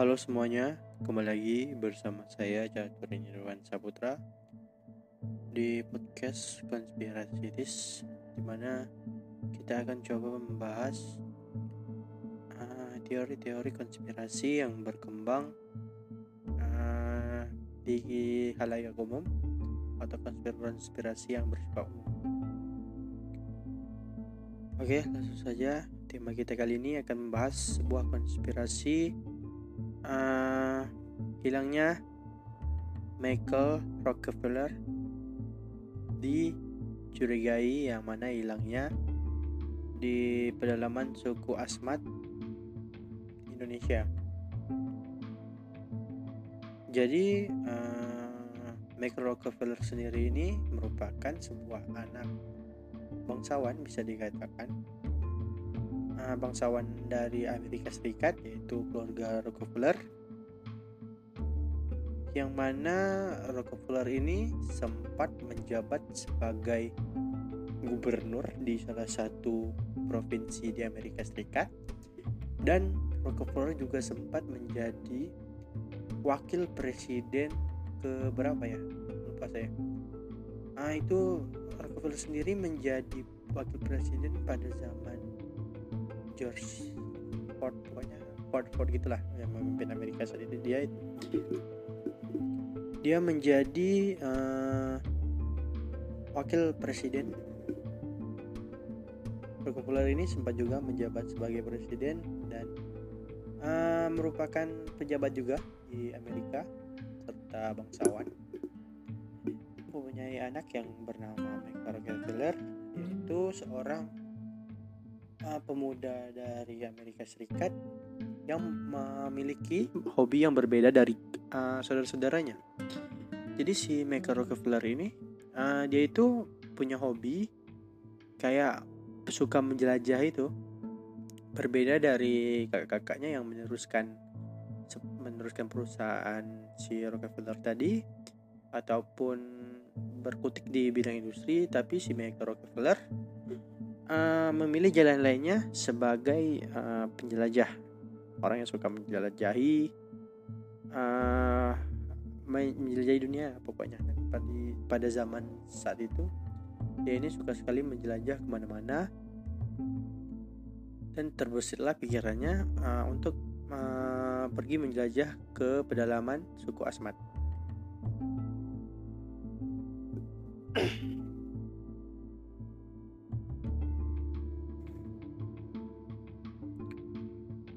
Halo semuanya, kembali lagi bersama saya Catur Nirwan Saputra di podcast Konspirasitis di mana kita akan coba membahas uh, teori-teori konspirasi yang berkembang uh, di halayak umum atau konspirasi yang bersifat umum. Oke, langsung saja tema kita kali ini akan membahas sebuah konspirasi uh, hilangnya Michael Rockefeller dicurigai yang mana hilangnya di pedalaman suku Asmat Indonesia. Jadi uh, Michael Rockefeller sendiri ini merupakan sebuah anak bangsawan bisa dikatakan uh, bangsawan dari Amerika Serikat yaitu keluarga Rockefeller yang mana Rockefeller ini sempat menjabat sebagai gubernur di salah satu provinsi di Amerika Serikat. Dan Rockefeller juga sempat menjadi wakil presiden ke berapa ya? Lupa saya. Ah itu Rockefeller sendiri menjadi wakil presiden pada zaman George Ford pokoknya. Ford Ford gitulah yang memimpin Amerika saat itu. Dia dia menjadi uh, wakil presiden. Rockefeller ini sempat juga menjabat sebagai presiden dan uh, merupakan pejabat juga di Amerika serta bangsawan. Mempunyai anak yang bernama Michael Rockefeller yaitu seorang uh, pemuda dari Amerika Serikat yang memiliki hobi yang berbeda dari uh, saudara-saudaranya. Jadi si Michael Rockefeller ini uh, dia itu punya hobi kayak suka menjelajah itu berbeda dari kakak-kakaknya yang meneruskan meneruskan perusahaan si Rockefeller tadi ataupun berkutik di bidang industri, tapi si Michael Rockefeller uh, memilih jalan lainnya sebagai uh, penjelajah, orang yang suka menjelajahi, uh, menjelajahi dunia pokoknya. Pada pada zaman saat itu, dia ini suka sekali menjelajah ke mana-mana dan terbesitlah pikirannya uh, untuk uh, pergi menjelajah ke pedalaman suku Asmat.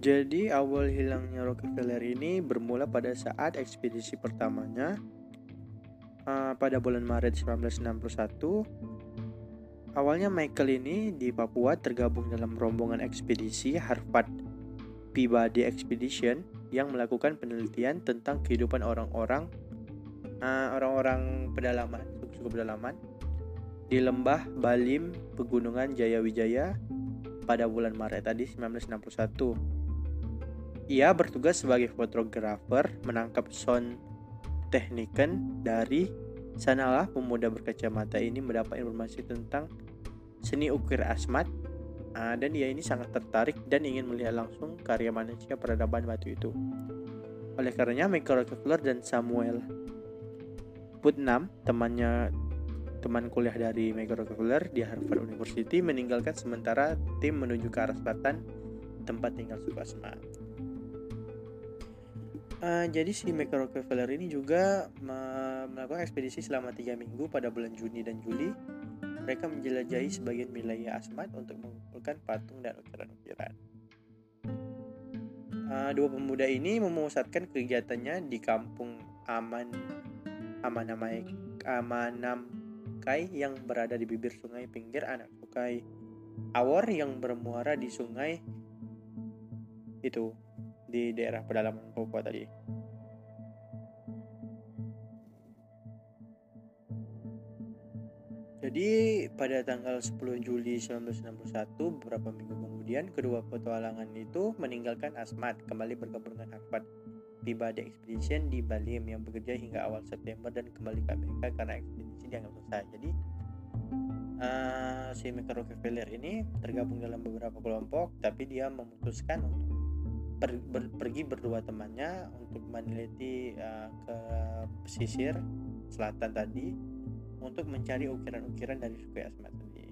Jadi awal hilangnya Rockefeller ini bermula pada saat ekspedisi pertamanya uh, pada bulan Maret 1961. Awalnya Michael ini di Papua tergabung dalam rombongan ekspedisi Harvard Peabody Expedition yang melakukan penelitian tentang kehidupan orang-orang uh, orang-orang pedalaman, suku-suku pedalaman di lembah Balim, Pegunungan Jayawijaya pada bulan Maret tadi 1961. Ia bertugas sebagai fotografer menangkap sound Techniken dari sanalah pemuda berkacamata ini mendapat informasi tentang seni ukir asmat uh, dan ia ini sangat tertarik dan ingin melihat langsung karya manusia peradaban batu itu. Oleh karenanya Michael Rockefeller dan Samuel Putnam, temannya teman kuliah dari Michael Rockefeller di Harvard University meninggalkan sementara tim menuju ke arah selatan tempat tinggal suku asmat. Uh, jadi si Michael Rockefeller ini juga melakukan ekspedisi selama tiga minggu pada bulan Juni dan Juli. Mereka menjelajahi sebagian wilayah Asmat untuk mengumpulkan patung dan ukiran-ukiran. Uh, dua pemuda ini memusatkan kegiatannya di kampung Aman Amanamai Amanam Kai yang berada di bibir sungai pinggir anak sungai Awar yang bermuara di sungai itu di daerah pedalaman Papua tadi. Jadi pada tanggal 10 Juli 1961, beberapa minggu kemudian, kedua petualangan itu meninggalkan Asmat, kembali bergabung dengan Harvard. Tiba di Expedition di Bali yang bekerja hingga awal September dan kembali ke Amerika karena ekspedisi dianggap selesai. Jadi uh, si Michael Rockefeller ini tergabung dalam beberapa kelompok, tapi dia memutuskan untuk per, ber, pergi berdua temannya untuk meneliti uh, ke pesisir selatan tadi untuk mencari ukiran-ukiran dari suku Asmat tadi.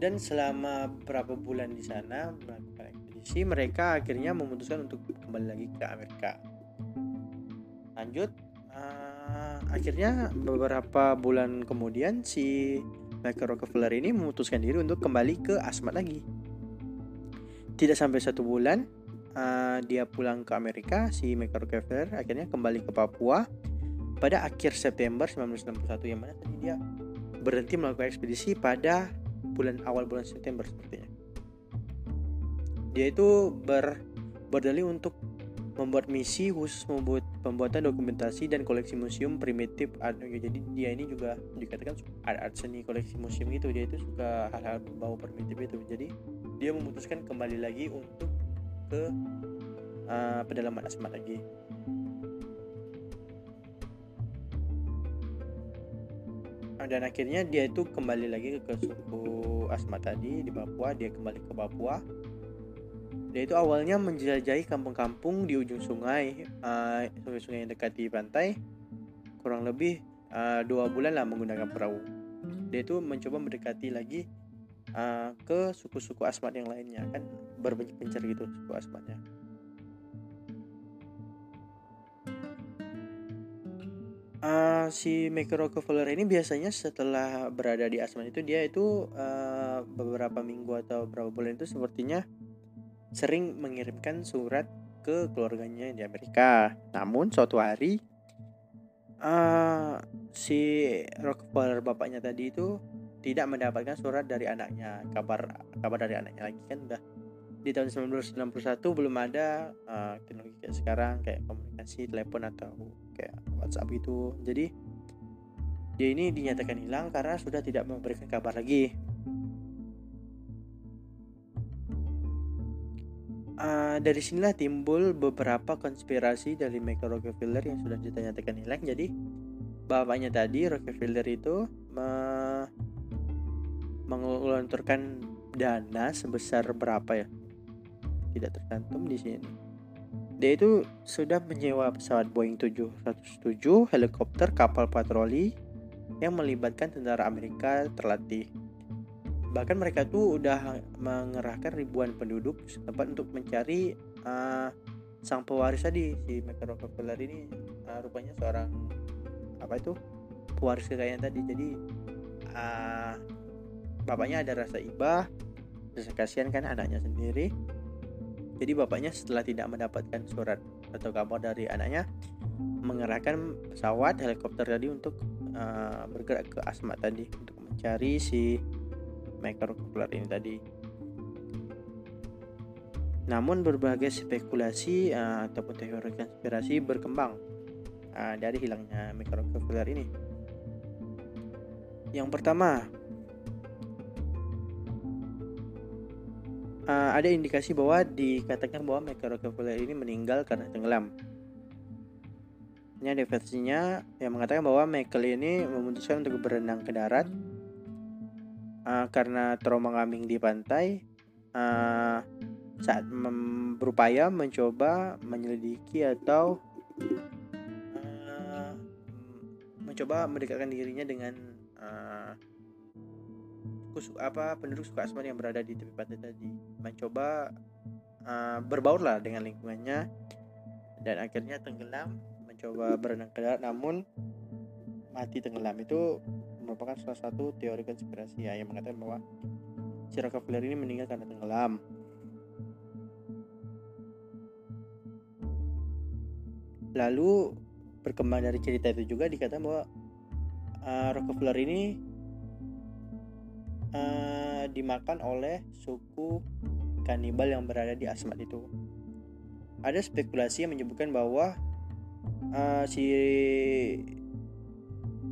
Dan selama beberapa bulan di sana melakukan ekspedisi, mereka akhirnya memutuskan untuk kembali lagi ke Amerika. Lanjut, uh, akhirnya beberapa bulan kemudian si Michael Rockefeller ini memutuskan diri untuk kembali ke Asmat lagi tidak sampai satu bulan uh, dia pulang ke Amerika si Michael Rockefeller akhirnya kembali ke Papua. Pada akhir September 1961 yang mana tadi dia berhenti melakukan ekspedisi pada bulan awal bulan September sepertinya. Dia itu ber berdalih untuk membuat misi khusus membuat pembuatan dokumentasi dan koleksi museum primitif jadi dia ini juga dikatakan art, art seni koleksi museum itu dia itu suka hal-hal berbau primitif itu. Jadi dia memutuskan kembali lagi untuk ke uh, pedalaman Asmat lagi. Ah, dan akhirnya dia itu kembali lagi ke suku Asmat tadi di Papua. Dia kembali ke Papua. Dia itu awalnya menjelajahi kampung-kampung di ujung sungai uh, sungai-sungai yang dekat di pantai. Kurang lebih uh, dua bulan lah menggunakan perahu. Dia itu mencoba mendekati lagi uh, ke suku-suku asmat yang lainnya kan berbanyak pencar gitu suku asmatnya uh, si Rockefeller ini biasanya setelah berada di asmat itu dia itu uh, beberapa minggu atau beberapa bulan itu sepertinya sering mengirimkan surat ke keluarganya di Amerika. Namun suatu hari uh, si Rockefeller bapaknya tadi itu tidak mendapatkan surat dari anaknya kabar kabar dari anaknya lagi kan udah. Di tahun 1991 belum ada uh, teknologi kayak sekarang kayak komunikasi telepon atau kayak WhatsApp itu jadi dia ini dinyatakan hilang karena sudah tidak memberikan kabar lagi. Uh, dari sinilah timbul beberapa konspirasi dari Michael Rockefeller yang sudah dinyatakan hilang. Jadi bapaknya tadi Rockefeller itu mengelontorkan dana sebesar berapa ya? Tidak tercantum di sini. Dia itu sudah menyewa pesawat Boeing 707 helikopter kapal patroli yang melibatkan tentara Amerika terlatih. Bahkan mereka tuh udah mengerahkan ribuan penduduk setempat untuk mencari uh, sang pewaris tadi si Michael Rockefeller ini. Uh, rupanya seorang apa itu? Pewaris kekayaan tadi. Jadi uh, bapaknya ada rasa iba rasa kasihan kan anaknya sendiri jadi bapaknya setelah tidak mendapatkan surat atau kabar dari anaknya mengerahkan pesawat helikopter tadi untuk uh, bergerak ke Asmat tadi untuk mencari si maker Kepler ini tadi namun berbagai spekulasi uh, ataupun teori konspirasi berkembang uh, dari hilangnya Kepler ini. Yang pertama, uh, ada indikasi bahwa dikatakan bahwa Michael Rockefeller ini meninggal karena tenggelam. Ini ada versinya yang mengatakan bahwa Michael ini memutuskan untuk berenang ke darat uh, karena trauma ngambing di pantai uh, saat berupaya mencoba menyelidiki atau uh, mencoba mendekatkan dirinya dengan uh, apa penduduk suku Asmat yang berada di tepi pantai tadi. Mencoba uh, berbaur lah dengan lingkungannya. Dan akhirnya tenggelam mencoba berenang ke darat. Namun mati tenggelam. Itu merupakan salah satu teori konspirasi ya, yang mengatakan bahwa si Rockefeller ini meninggal karena tenggelam. Lalu berkembang dari cerita itu juga dikatakan bahwa uh, Rockefeller ini uh, dimakan oleh suku kanibal yang berada di Asmat itu. Ada spekulasi yang menyebutkan bahwa uh, si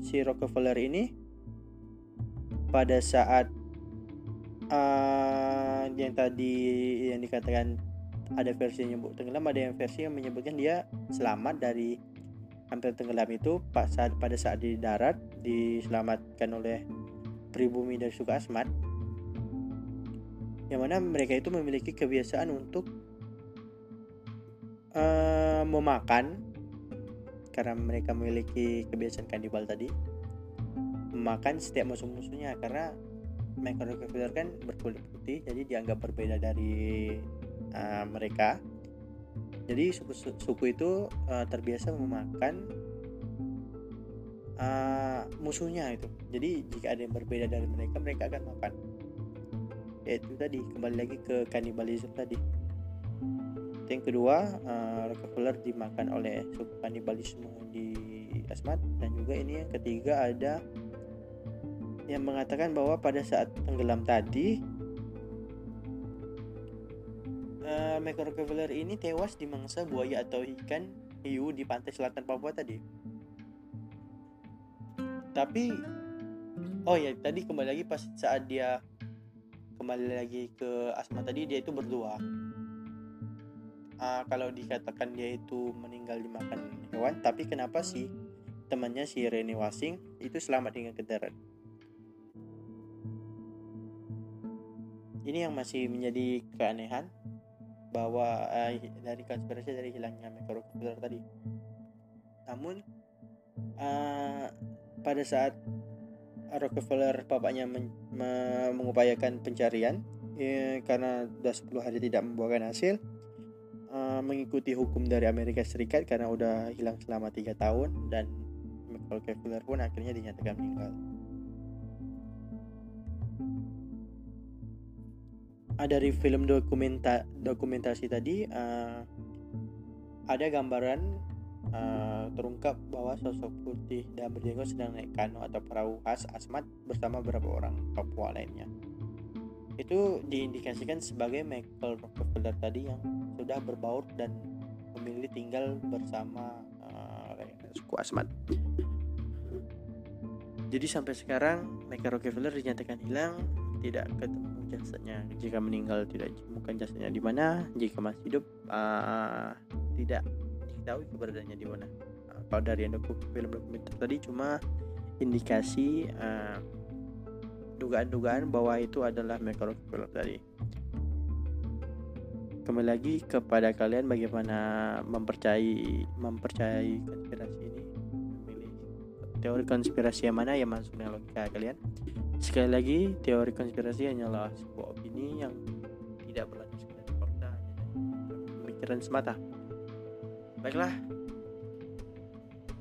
si Rockefeller ini pada saat uh, yang tadi yang dikatakan ada versi yang menyebut tenggelam, ada yang versi yang menyebutkan dia selamat dari hampir tenggelam itu saat pada saat di darat diselamatkan oleh pribumi dari suku Asmat yang mana mereka itu memiliki kebiasaan untuk uh, memakan karena mereka memiliki kebiasaan kanibal tadi memakan setiap musuh-musuhnya karena Rockefeller kan berkulit putih jadi dianggap berbeda dari uh, mereka. Jadi suku, suku itu uh, terbiasa memakan uh, musuhnya itu jadi jika ada yang berbeda dari mereka mereka akan makan. Yaitu tadi kembali lagi ke kanibalisme tadi. Yang kedua uh, Rockefeller dimakan oleh suku kanibalisme di Asmat. Dan juga ini yang ketiga ada yang mengatakan bahwa pada saat tenggelam tadi uh, Michael Rockefeller ini tewas di mangsa buaya atau ikan hiu di pantai selatan Papua tadi. Tapi oh ya tadi kembali lagi pas saat dia kembali lagi ke Asma tadi dia itu berdua uh, kalau dikatakan dia itu meninggal dimakan hewan tapi kenapa sih temannya si Rene Wasing itu selamat dengan kendaraan? Ini yang masih menjadi keanehan bahwa uh, dari konspirasi dari hilangnya Rockefeller tadi. Namun uh, pada saat Rockefeller bapaknya men, me, mengupayakan pencarian ya, karena sudah 10 hari tidak membuahkan hasil uh, mengikuti hukum dari Amerika Serikat karena udah hilang selama tiga tahun dan Rockefeller pun akhirnya dinyatakan meninggal. Ada dari film dokumenta dokumentasi tadi uh, ada gambaran uh, terungkap bahwa sosok putih dan berjenggot sedang naik kano atau perahu khas Asmat bersama beberapa orang Papua lainnya. Itu diindikasikan sebagai Michael Rockefeller tadi yang sudah berbaur dan memilih tinggal bersama uh, suku Asmat. Jadi sampai sekarang Michael Rockefeller dinyatakan hilang, tidak ketemu jasadnya. Jika meninggal tidak ditemukan jasadnya di mana, jika masih hidup uh, tidak diketahui keberadaannya di mana. Uh, kalau dari yang film dokumenter tadi cuma indikasi uh, dugaan-dugaan bahwa itu adalah Rockefeller tadi. Kembali lagi kepada kalian bagaimana mempercayai mempercayai konspirasi ini memilih teori konspirasi yang mana yang masuk dengan logika kalian. Sekali lagi teori konspirasi hanyalah sebuah opini yang tidak berlanjut dari fakta pemikiran semata baiklah.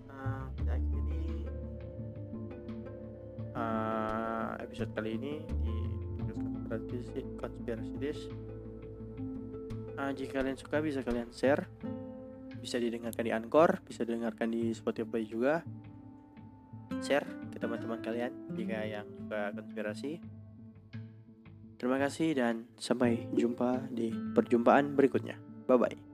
Uh, kita uh, episode kali ini di konspirasi konspirasi uh, jika kalian suka bisa kalian share. Bisa didengarkan di Anchor bisa didengarkan di Spotify juga. Share ke teman-teman kalian jika yang suka konspirasi. Terima kasih dan sampai jumpa di perjumpaan berikutnya. Bye bye